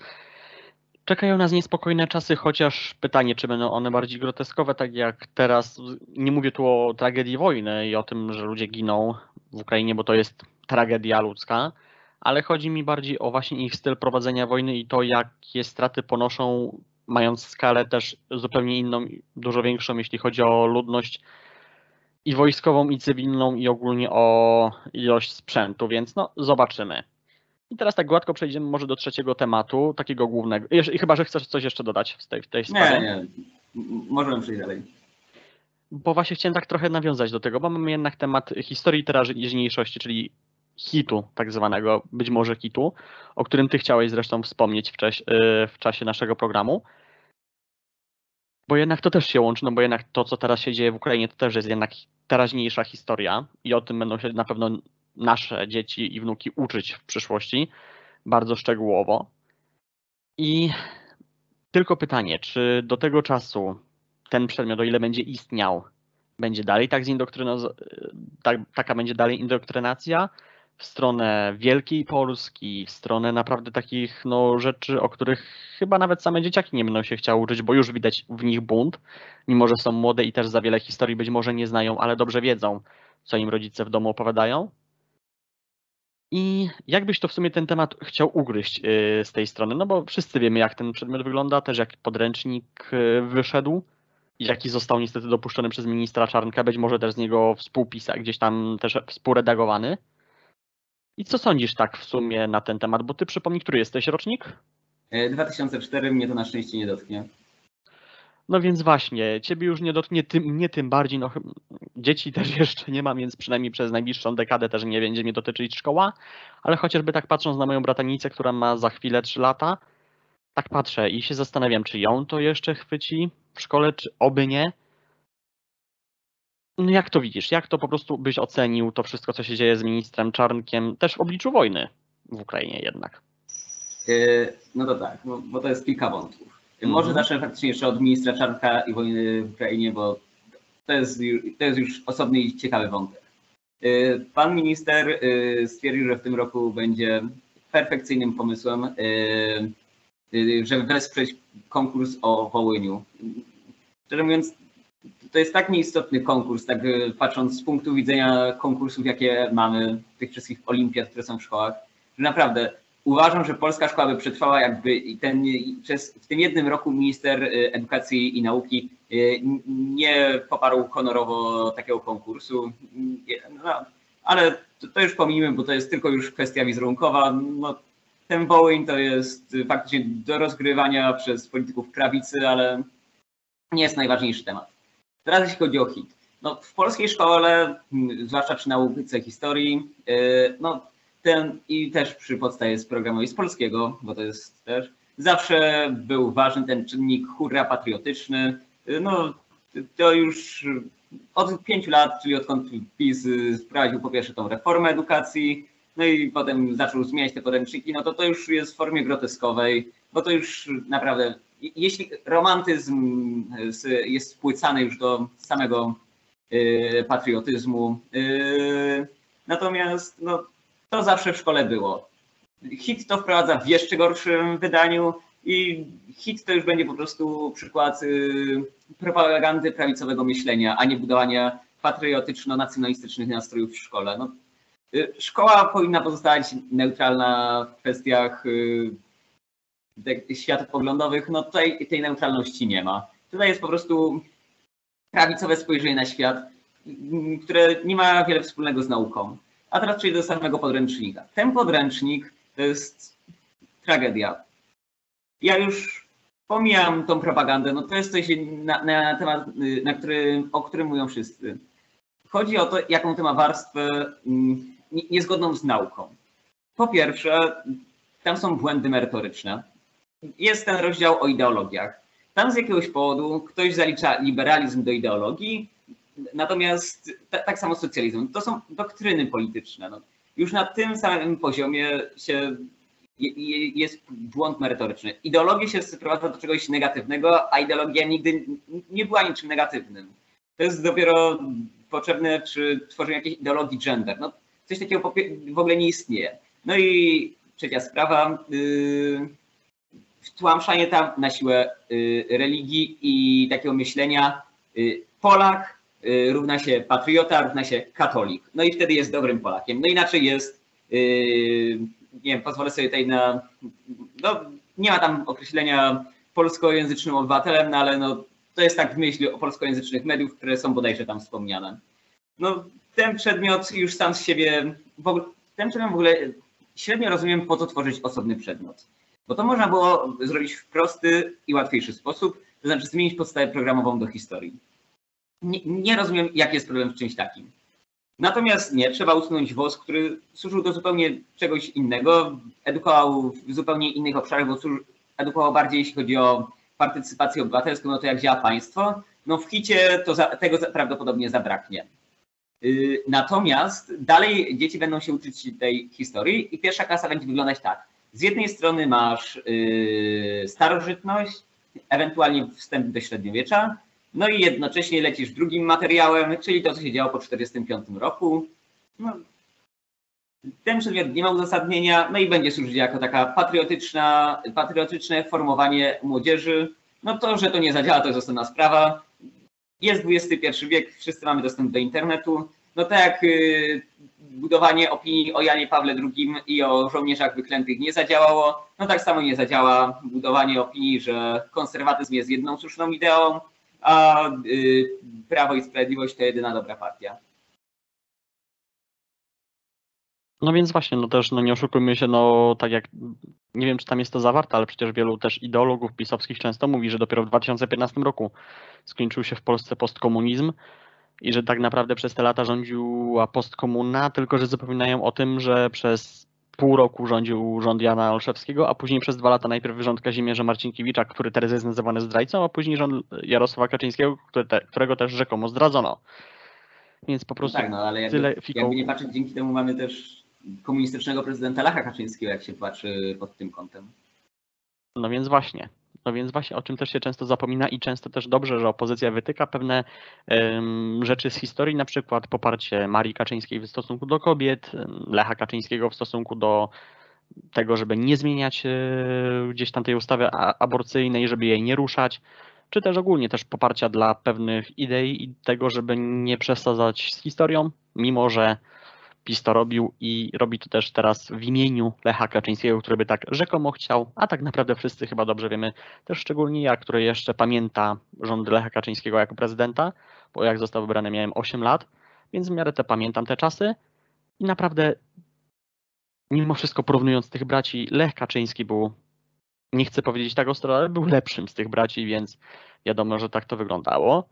czekają nas niespokojne czasy, chociaż pytanie, czy będą one bardziej groteskowe, tak jak teraz. Nie mówię tu o tragedii wojny i o tym, że ludzie giną w Ukrainie, bo to jest tragedia ludzka, ale chodzi mi bardziej o właśnie ich styl prowadzenia wojny i to, jakie straty ponoszą, mając skalę też zupełnie inną, dużo większą, jeśli chodzi o ludność i wojskową, i cywilną, i ogólnie o ilość sprzętu, więc no zobaczymy. I teraz tak gładko przejdziemy może do trzeciego tematu, takiego głównego. I chyba, że chcesz coś jeszcze dodać w tej, w tej sprawie. Nie, nie. Możemy przejść dalej. Bo właśnie chciałem tak trochę nawiązać do tego, bo mamy jednak temat historii teraźniejszości, czyli hitu tak zwanego, być może hitu, o którym ty chciałeś zresztą wspomnieć w, czasie, w czasie naszego programu. Bo jednak to też się łączy, no bo jednak to, co teraz się dzieje w Ukrainie, to też jest jednak teraźniejsza historia i o tym będą się na pewno nasze dzieci i wnuki uczyć w przyszłości bardzo szczegółowo. I tylko pytanie, czy do tego czasu ten przedmiot, o ile będzie istniał, będzie dalej tak zindoktrynoz- tak, taka będzie dalej indoktrynacja w stronę Wielkiej Polski, w stronę naprawdę takich no, rzeczy, o których chyba nawet same dzieciaki nie będą się chciały uczyć, bo już widać w nich bunt, mimo że są młode i też za wiele historii być może nie znają, ale dobrze wiedzą, co im rodzice w domu opowiadają. I jakbyś to w sumie ten temat chciał ugryźć y, z tej strony? No bo wszyscy wiemy, jak ten przedmiot wygląda, też jak podręcznik y, wyszedł, jaki został niestety dopuszczony przez ministra Czarnka, być może też z niego współpisa, gdzieś tam też współredagowany. I co sądzisz tak w sumie na ten temat? Bo ty przypomnij, który jesteś rocznik? 2004, e, mnie to na szczęście nie dotknie. No więc właśnie, ciebie już nie dotknie, tym, mnie tym bardziej, no dzieci też [LAUGHS] jeszcze nie mam, więc przynajmniej przez najbliższą dekadę też nie będzie mnie dotyczyć szkoła, ale chociażby tak patrząc na moją bratanicę, która ma za chwilę 3 lata, tak patrzę i się zastanawiam, czy ją to jeszcze chwyci w szkole, czy oby nie. No jak to widzisz? Jak to po prostu byś ocenił to wszystko, co się dzieje z ministrem Czarnkiem, też w obliczu wojny w Ukrainie jednak? E, no to tak, bo, bo to jest kilka wątków. Może mhm. zacznę faktycznie jeszcze od ministra Czarnka i wojny w Ukrainie, bo to jest, to jest już osobny i ciekawy wątek. Y, pan minister y, stwierdził, że w tym roku będzie perfekcyjnym pomysłem, y, żeby wesprzeć konkurs o Wołyniu. Szczerze mówiąc, to jest tak nieistotny konkurs, tak patrząc z punktu widzenia konkursów, jakie mamy, tych wszystkich olimpiad, które są w szkołach, że naprawdę uważam, że polska szkoła by przetrwała, jakby ten, przez, w tym jednym roku minister y, edukacji i nauki y, nie poparł honorowo takiego konkursu. No, ale to, to już pomijmy, bo to jest tylko już kwestia wizerunkowa. No, ten Wołyń to jest faktycznie do rozgrywania przez polityków krawicy, ale nie jest najważniejszy temat. Teraz jeśli chodzi o hit. No, w polskiej szkole, zwłaszcza przy nauce historii, y, no, ten i też przy podstawie z programu z polskiego, bo to jest też, zawsze był ważny ten czynnik hurra patriotyczny. No, to już od pięciu lat, czyli odkąd PiS wprowadził po pierwsze tą reformę edukacji, no i potem zaczął zmieniać te podręczniki, no to to już jest w formie groteskowej, bo to już naprawdę, jeśli romantyzm jest spłycany już do samego y, patriotyzmu, y, natomiast no, to zawsze w szkole było. Hit to wprowadza w jeszcze gorszym wydaniu i hit to już będzie po prostu przykład y, propagandy prawicowego myślenia, a nie budowania patriotyczno-nacjonalistycznych nastrojów w szkole. No, y, szkoła powinna pozostać neutralna w kwestiach y, światopoglądowych. No tutaj tej neutralności nie ma. Tutaj jest po prostu prawicowe spojrzenie na świat, które nie ma wiele wspólnego z nauką. A teraz przejdę do samego podręcznika. Ten podręcznik to jest tragedia. Ja już pomijam tą propagandę, no to jest coś na, na temat, y, na który, o którym mówią wszyscy. Chodzi o to, jaką to ma warstwę mm, niezgodną z nauką. Po pierwsze, tam są błędy merytoryczne. Jest ten rozdział o ideologiach. Tam z jakiegoś powodu ktoś zalicza liberalizm do ideologii, natomiast tak samo socjalizm. To są doktryny polityczne. No, już na tym samym poziomie się jest błąd merytoryczny. Ideologia się sprowadza do czegoś negatywnego, a ideologia nigdy nie była niczym negatywnym. To jest dopiero potrzebne przy tworzeniu jakiejś ideologii gender. No, coś takiego w ogóle nie istnieje. No i trzecia sprawa, yy, wtłamszanie tam na siłę yy, religii i takiego myślenia yy, Polak równa się patriota, równa się katolik. No i wtedy jest dobrym Polakiem. No inaczej jest yy, nie wiem, pozwolę sobie tutaj na, no nie ma tam określenia polskojęzycznym obywatelem, no ale no, to jest tak w myśli o polskojęzycznych mediów, które są bodajże tam wspomniane. No ten przedmiot już sam z siebie, ogóle, ten przedmiot w ogóle średnio rozumiem, po co tworzyć osobny przedmiot. Bo to można było zrobić w prosty i łatwiejszy sposób, to znaczy zmienić podstawę programową do historii. Nie, nie rozumiem, jaki jest problem w czymś takim. Natomiast nie, trzeba usunąć WOS, który służył do zupełnie czegoś innego, edukował w zupełnie innych obszarach, bo edukował bardziej, jeśli chodzi o partycypację obywatelską, no to jak działa państwo. No w hicie to za, tego prawdopodobnie zabraknie. Yy, natomiast dalej dzieci będą się uczyć tej historii i pierwsza klasa będzie wyglądać tak. Z jednej strony masz yy, starożytność, ewentualnie wstęp do średniowiecza, no i jednocześnie lecisz drugim materiałem, czyli to, co się działo po 1945 roku. No, ten przedmiot nie ma uzasadnienia, no i będzie służyć jako taka patriotyczna, patriotyczne formowanie młodzieży. No to, że to nie zadziała, to jest osobna sprawa. Jest XXI wiek, wszyscy mamy dostęp do internetu. No tak jak y, budowanie opinii o Janie Pawle II i o żołnierzach wyklętych nie zadziałało, no tak samo nie zadziała budowanie opinii, że konserwatyzm jest jedną słuszną ideą, a y, Prawo i Sprawiedliwość to jedyna dobra partia. No więc właśnie, no też no nie oszukujmy się, no tak jak nie wiem, czy tam jest to zawarte, ale przecież wielu też ideologów pisowskich często mówi, że dopiero w 2015 roku skończył się w Polsce postkomunizm i że tak naprawdę przez te lata rządziła postkomuna, tylko że zapominają o tym, że przez pół roku rządził rząd Jana Olszewskiego, a później przez dwa lata najpierw rząd Kazimierza Marcinkiewicza, który teraz jest nazywany zdrajcą, a później rząd Jarosława Kaczyńskiego, którego też rzekomo zdradzono. Więc po prostu no tak, no, ale jakby, tyle jakby nie patrzeć, dzięki temu mamy też komunistycznego prezydenta Lecha Kaczyńskiego, jak się patrzy pod tym kątem. No więc właśnie. No więc właśnie o czym też się często zapomina i często też dobrze, że opozycja wytyka pewne um, rzeczy z historii, na przykład poparcie Marii Kaczyńskiej w stosunku do kobiet, Lecha Kaczyńskiego w stosunku do tego, żeby nie zmieniać e, gdzieś tam tej ustawy aborcyjnej, żeby jej nie ruszać, czy też ogólnie też poparcia dla pewnych idei i tego, żeby nie przesadzać z historią, mimo że PiS to robił i robi to też teraz w imieniu Lecha Kaczyńskiego, który by tak rzekomo chciał, a tak naprawdę wszyscy chyba dobrze wiemy, też szczególnie ja, który jeszcze pamięta rząd Lecha Kaczyńskiego jako prezydenta, bo jak został wybrany miałem 8 lat, więc w miarę te pamiętam te czasy. I naprawdę mimo wszystko porównując tych braci, Lech Kaczyński był, nie chcę powiedzieć tak ostro, ale był lepszym z tych braci, więc wiadomo, że tak to wyglądało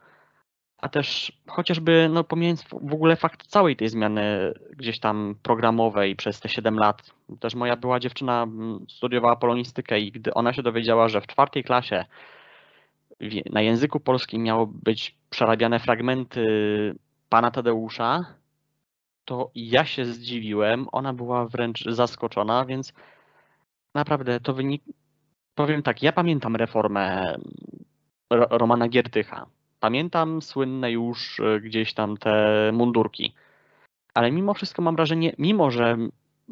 a też chociażby, no pomijając w ogóle fakt całej tej zmiany gdzieś tam programowej przez te 7 lat, też moja była dziewczyna mm, studiowała polonistykę i gdy ona się dowiedziała, że w czwartej klasie na języku polskim miało być przerabiane fragmenty pana Tadeusza, to ja się zdziwiłem, ona była wręcz zaskoczona, więc naprawdę to wynik. Powiem tak, ja pamiętam reformę Romana Giertycha Pamiętam słynne już e, gdzieś tam te mundurki. Ale mimo wszystko mam wrażenie, mimo że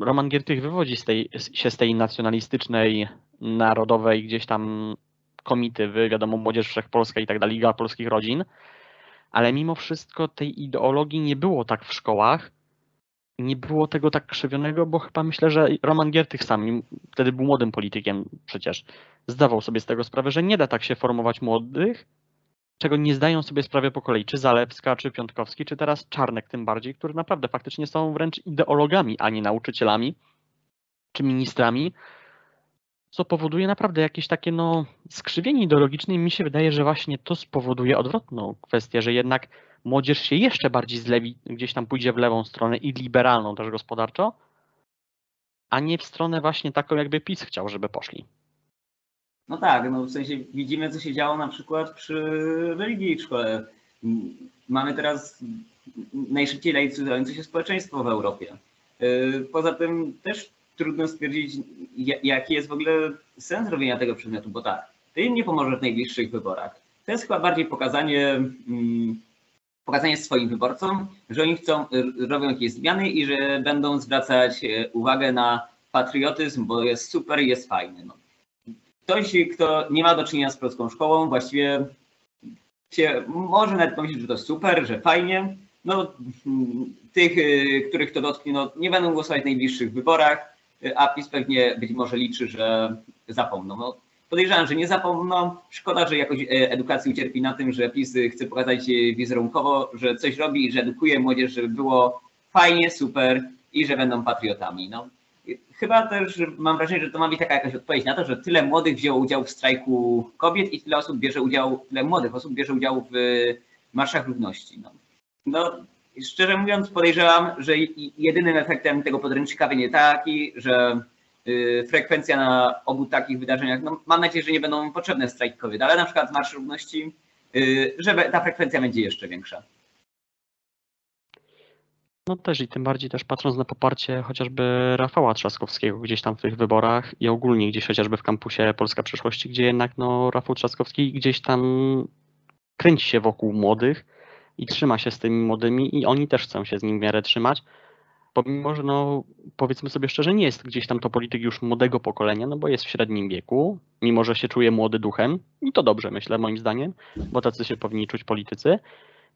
Roman Giertych wywodzi z tej, się z tej nacjonalistycznej, narodowej gdzieś tam komitywy, wiadomo, Młodzież Wszechpolska i tak dalej, Liga Polskich Rodzin, ale mimo wszystko tej ideologii nie było tak w szkołach, nie było tego tak krzywionego, bo chyba myślę, że Roman Giertych sam, wtedy był młodym politykiem przecież, zdawał sobie z tego sprawę, że nie da tak się formować młodych, czego nie zdają sobie sprawy po kolei, czy Zalewska, czy Piątkowski, czy teraz Czarnek tym bardziej, którzy naprawdę faktycznie są wręcz ideologami, a nie nauczycielami, czy ministrami, co powoduje naprawdę jakieś takie no, skrzywienie ideologiczne i mi się wydaje, że właśnie to spowoduje odwrotną kwestię, że jednak młodzież się jeszcze bardziej zlewi, gdzieś tam pójdzie w lewą stronę i liberalną też gospodarczo, a nie w stronę właśnie taką, jakby PiS chciał, żeby poszli. No tak, no w sensie widzimy, co się działo na przykład przy religii w szkole. Mamy teraz najszybciej laicyzujące się społeczeństwo w Europie. Yy, poza tym też trudno stwierdzić, jaki jest w ogóle sens robienia tego przedmiotu, bo tak, to im nie pomoże w najbliższych wyborach. To jest chyba bardziej pokazanie, mm, pokazanie swoim wyborcom, że oni chcą, y, robią jakieś zmiany i że będą zwracać y, uwagę na patriotyzm, bo jest super, jest fajny. No. Ktoś, kto nie ma do czynienia z polską szkołą, właściwie się może nawet pomyśleć, że to super, że fajnie. No, tych, y, których to dotknie, no, nie będą głosować w najbliższych wyborach, a PiS pewnie być może liczy, że zapomną. No, podejrzewam, że nie zapomną. Szkoda, że jakoś e, edukacja ucierpi na tym, że PiS chce pokazać wizerunkowo, że coś robi i że edukuje młodzież, żeby było fajnie, super i że będą patriotami. No. Chyba też mam wrażenie, że to ma być taka jakaś odpowiedź na to, że tyle młodych wzięło udział w strajku kobiet i tyle osób bierze udział, tyle młodych osób bierze udział w marszach ludności. No, no szczerze mówiąc podejrzewam, że jedynym efektem tego podręcznika będzie taki, że y, frekwencja na obu takich wydarzeniach, no mam nadzieję, że nie będą potrzebne strajki kobiet, ale na przykład Marsz Równości, y, że ta frekwencja będzie jeszcze większa. No też i tym bardziej też patrząc na poparcie chociażby Rafała Trzaskowskiego gdzieś tam w tych wyborach i ogólnie gdzieś chociażby w kampusie Polska Przyszłości, gdzie jednak no Rafał Trzaskowski gdzieś tam kręci się wokół młodych i trzyma się z tymi młodymi i oni też chcą się z nim w miarę trzymać. Pomimo, że no powiedzmy sobie szczerze, nie jest gdzieś tam to polityk już młodego pokolenia, no bo jest w średnim wieku, mimo że się czuje młody duchem i to dobrze myślę moim zdaniem, bo tacy się powinni czuć politycy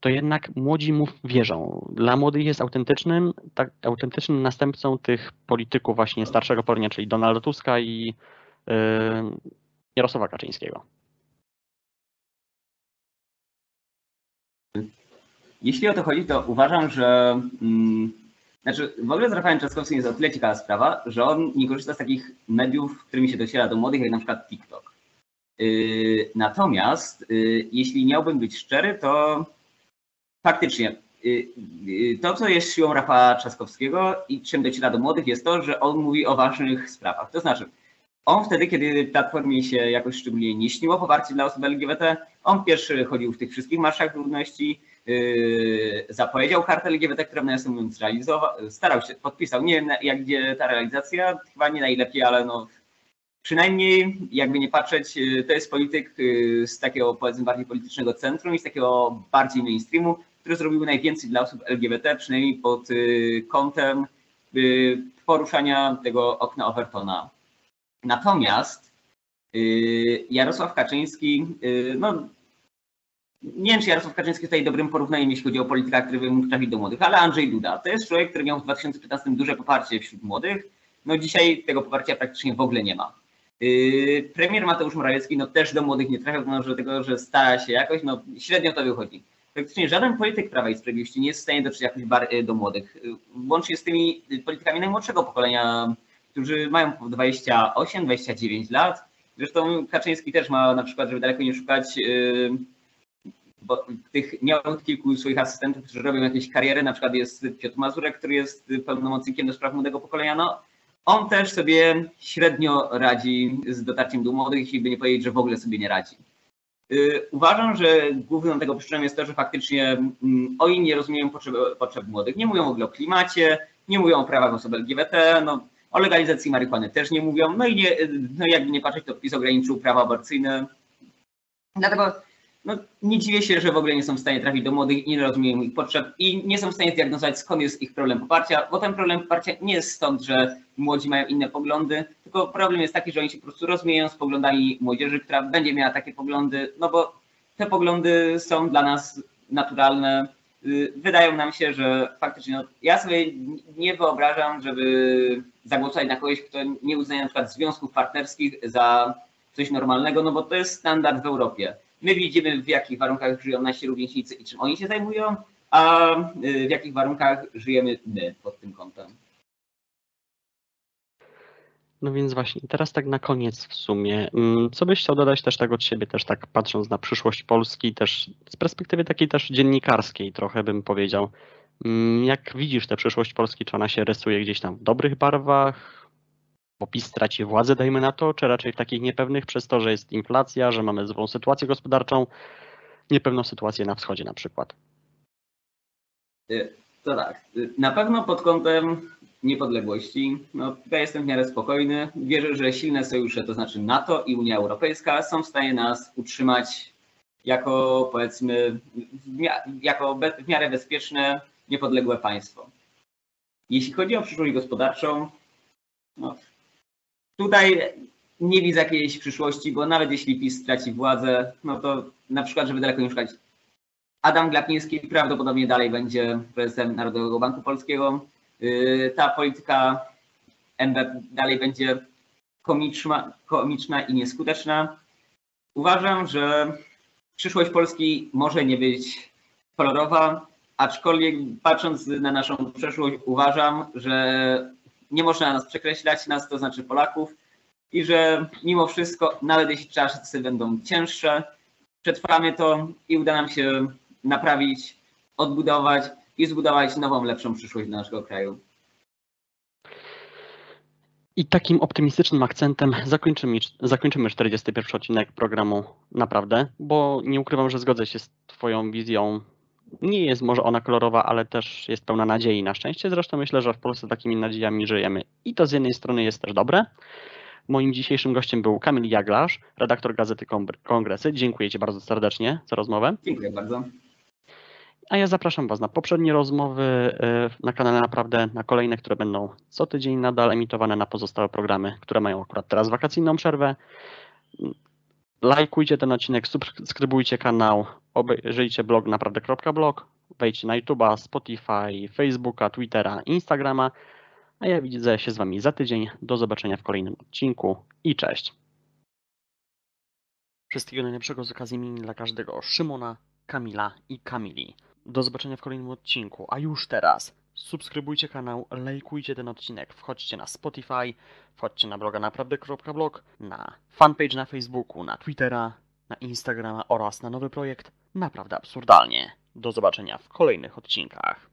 to jednak młodzi mu wierzą. Dla młodych jest autentycznym, tak, autentycznym następcą tych polityków właśnie starszego pokolenia, czyli Donalda Tuska i yy, Jarosława Kaczyńskiego. Jeśli o to chodzi, to uważam, że mm, znaczy w ogóle z Rafałem Trzaskowskim jest o tyle ciekawa sprawa, że on nie korzysta z takich mediów, którymi się dociera do młodych, jak na przykład TikTok. Yy, natomiast yy, jeśli miałbym być szczery, to faktycznie y, y, to, co jest siłą Rafała Trzaskowskiego i czym dociera do młodych, jest to, że on mówi o ważnych sprawach. To znaczy, on wtedy, kiedy Platformie się jakoś szczególnie nie śniło poparcie dla osób LGBT, on pierwszy chodził w tych wszystkich marszach ludności, yy, zapowiedział kartę LGBT, którą nawiasem mówiąc realizował, starał się, podpisał. Nie wiem jak gdzie ta realizacja, chyba nie najlepiej, ale no przynajmniej jakby nie patrzeć, yy, to jest polityk z takiego powiedzmy bardziej politycznego centrum i z takiego bardziej mainstreamu, które zrobiły najwięcej dla osób LGBT, przynajmniej pod kątem poruszania tego okna Overtona. Natomiast Jarosław Kaczyński, no nie wiem, czy Jarosław Kaczyński jest tutaj dobrym porównaniem, jeśli chodzi o politykę, mógł trafić do młodych, ale Andrzej Duda to jest człowiek, który miał w 2015 duże poparcie wśród młodych. No dzisiaj tego poparcia praktycznie w ogóle nie ma. Premier Mateusz Morawiecki no też do młodych nie trafia, no, że tego, że stara się jakoś, no średnio to wychodzi. Praktycznie żaden polityk Prawa i Sprawiedliwości nie jest w stanie dotrzeć jakoś yy, do młodych. Yy, łącznie z tymi politykami najmłodszego pokolenia, którzy mają 28-29 lat. Zresztą Kaczyński też ma na przykład, żeby daleko nie szukać, bo tych miał kilku swoich asystentów, którzy robią jakieś kariery, na przykład jest Piotr Mazurek, który jest pełnomocnikiem do spraw młodego pokolenia, no on też sobie średnio radzi z dotarciem do młodych, jeśli by nie powiedzieć, że w ogóle sobie nie radzi. Y, uważam, że główną tego przyczyną jest to, że faktycznie mm, oni nie rozumieją potrzeb, potrzeb młodych. Nie mówią w ogóle o klimacie, nie mówią o prawach osób LGBT, no, o legalizacji marihuany też nie mówią. No i nie, no jakby nie patrzeć, to PiS ograniczył prawa aborcyjne. Dlatego no, nie dziwię się, że w ogóle nie są w stanie trafić do młodych nie rozumieją ich potrzeb i nie są w stanie zdiagnozować, skąd jest ich problem poparcia, bo ten problem poparcia nie jest stąd, że młodzi mają inne poglądy, tylko problem jest taki, że oni się po prostu rozumieją z poglądami młodzieży, która będzie miała takie poglądy, no bo te poglądy są dla nas naturalne. Y, wydają nam się, że faktycznie no, ja sobie nie wyobrażam, żeby zagłosować na kogoś, kto nie uznaje na przykład związków partnerskich za coś normalnego, no bo to jest standard w Europie. My widzimy, w jakich warunkach żyją nasi rówieśnicy i czym oni się zajmują, a y, w jakich warunkach żyjemy my pod tym kątem. No więc właśnie, teraz tak na koniec w sumie, mm, co byś chciał dodać też tak od siebie, też tak patrząc na przyszłość Polski, też z perspektywy takiej też dziennikarskiej trochę bym powiedział. Mm, Jak widzisz tę przyszłość Polski, czy ona się rysuje gdzieś tam w dobrych barwach, bo PiS straci władzę, dajmy na to, czy raczej takich niepewnych przez to, że jest inflacja, że mamy złą sytuację gospodarczą, niepewną sytuację na wschodzie na przykład. To tak, na pewno pod kątem niepodległości, no tutaj jestem w miarę spokojny. Wierzę, że silne sojusze, to znaczy NATO i Unia Europejska, są w stanie nas utrzymać jako powiedzmy, w jako w miarę bezpieczne, niepodległe państwo. Jeśli chodzi o przyszłość gospodarczą, no, tutaj nie widzę jakiejś przyszłości, bo nawet jeśli PiS straci władzę, no to na przykład, żeby daleko nie szukać, Adam Glapiński prawdopodobnie dalej będzie prezesem Narodowego Banku Polskiego. Yy, Ta polityka MB dalej będzie komiczna, komiczna i nieskuteczna. Uważam, że przyszłość Polski może nie być kolorowa, aczkolwiek patrząc na naszą przeszłość, uważam, że nie można nas przekreślać, nas to znaczy Polaków, i że mimo wszystko, nawet jeśli czasy będą cięższe, przetrwamy to i uda nam się naprawić, odbudować i zbudować nową, lepszą przyszłość dla naszego kraju. I takim optymistycznym akcentem zakończymy, zakończymy 41 odcinek programu naprawdę, bo nie ukrywam, że zgodzę się z Twoją wizją. Nie jest może ona kolorowa, ale też jest pełna nadziei na szczęście. Zresztą myślę, że w Polsce takimi nadziejami żyjemy. I to z jednej strony jest też dobre. Moim dzisiejszym gościem był Kamil Jaglarz, redaktor Gazety Kongr- Kongresy. Dziękuję Ci bardzo serdecznie za rozmowę. Dziękuję bardzo. A ja zapraszam Was na poprzednie rozmowy y, na kanale Naprawdę, na kolejne, które będą co tydzień nadal emitowane na pozostałe programy, które mają akurat teraz wakacyjną przerwę. Lajkujcie ten odcinek, subskrybujcie kanał, obejrzyjcie blog naprawdę.blog, wejdźcie na YouTube'a, Spotify, Facebooka, Twittera, Instagrama. A ja widzę się z Wami za tydzień. Do zobaczenia w kolejnym odcinku i cześć. Wszystkiego najlepszego z okazji imienia dla każdego Szymona, Kamila i Kamili. Do zobaczenia w kolejnym odcinku, a już teraz subskrybujcie kanał, lajkujcie ten odcinek, wchodźcie na Spotify, wchodźcie na bloga naprawdę.blog, na fanpage na Facebooku, na Twittera, na Instagrama oraz na nowy projekt Naprawdę Absurdalnie. Do zobaczenia w kolejnych odcinkach.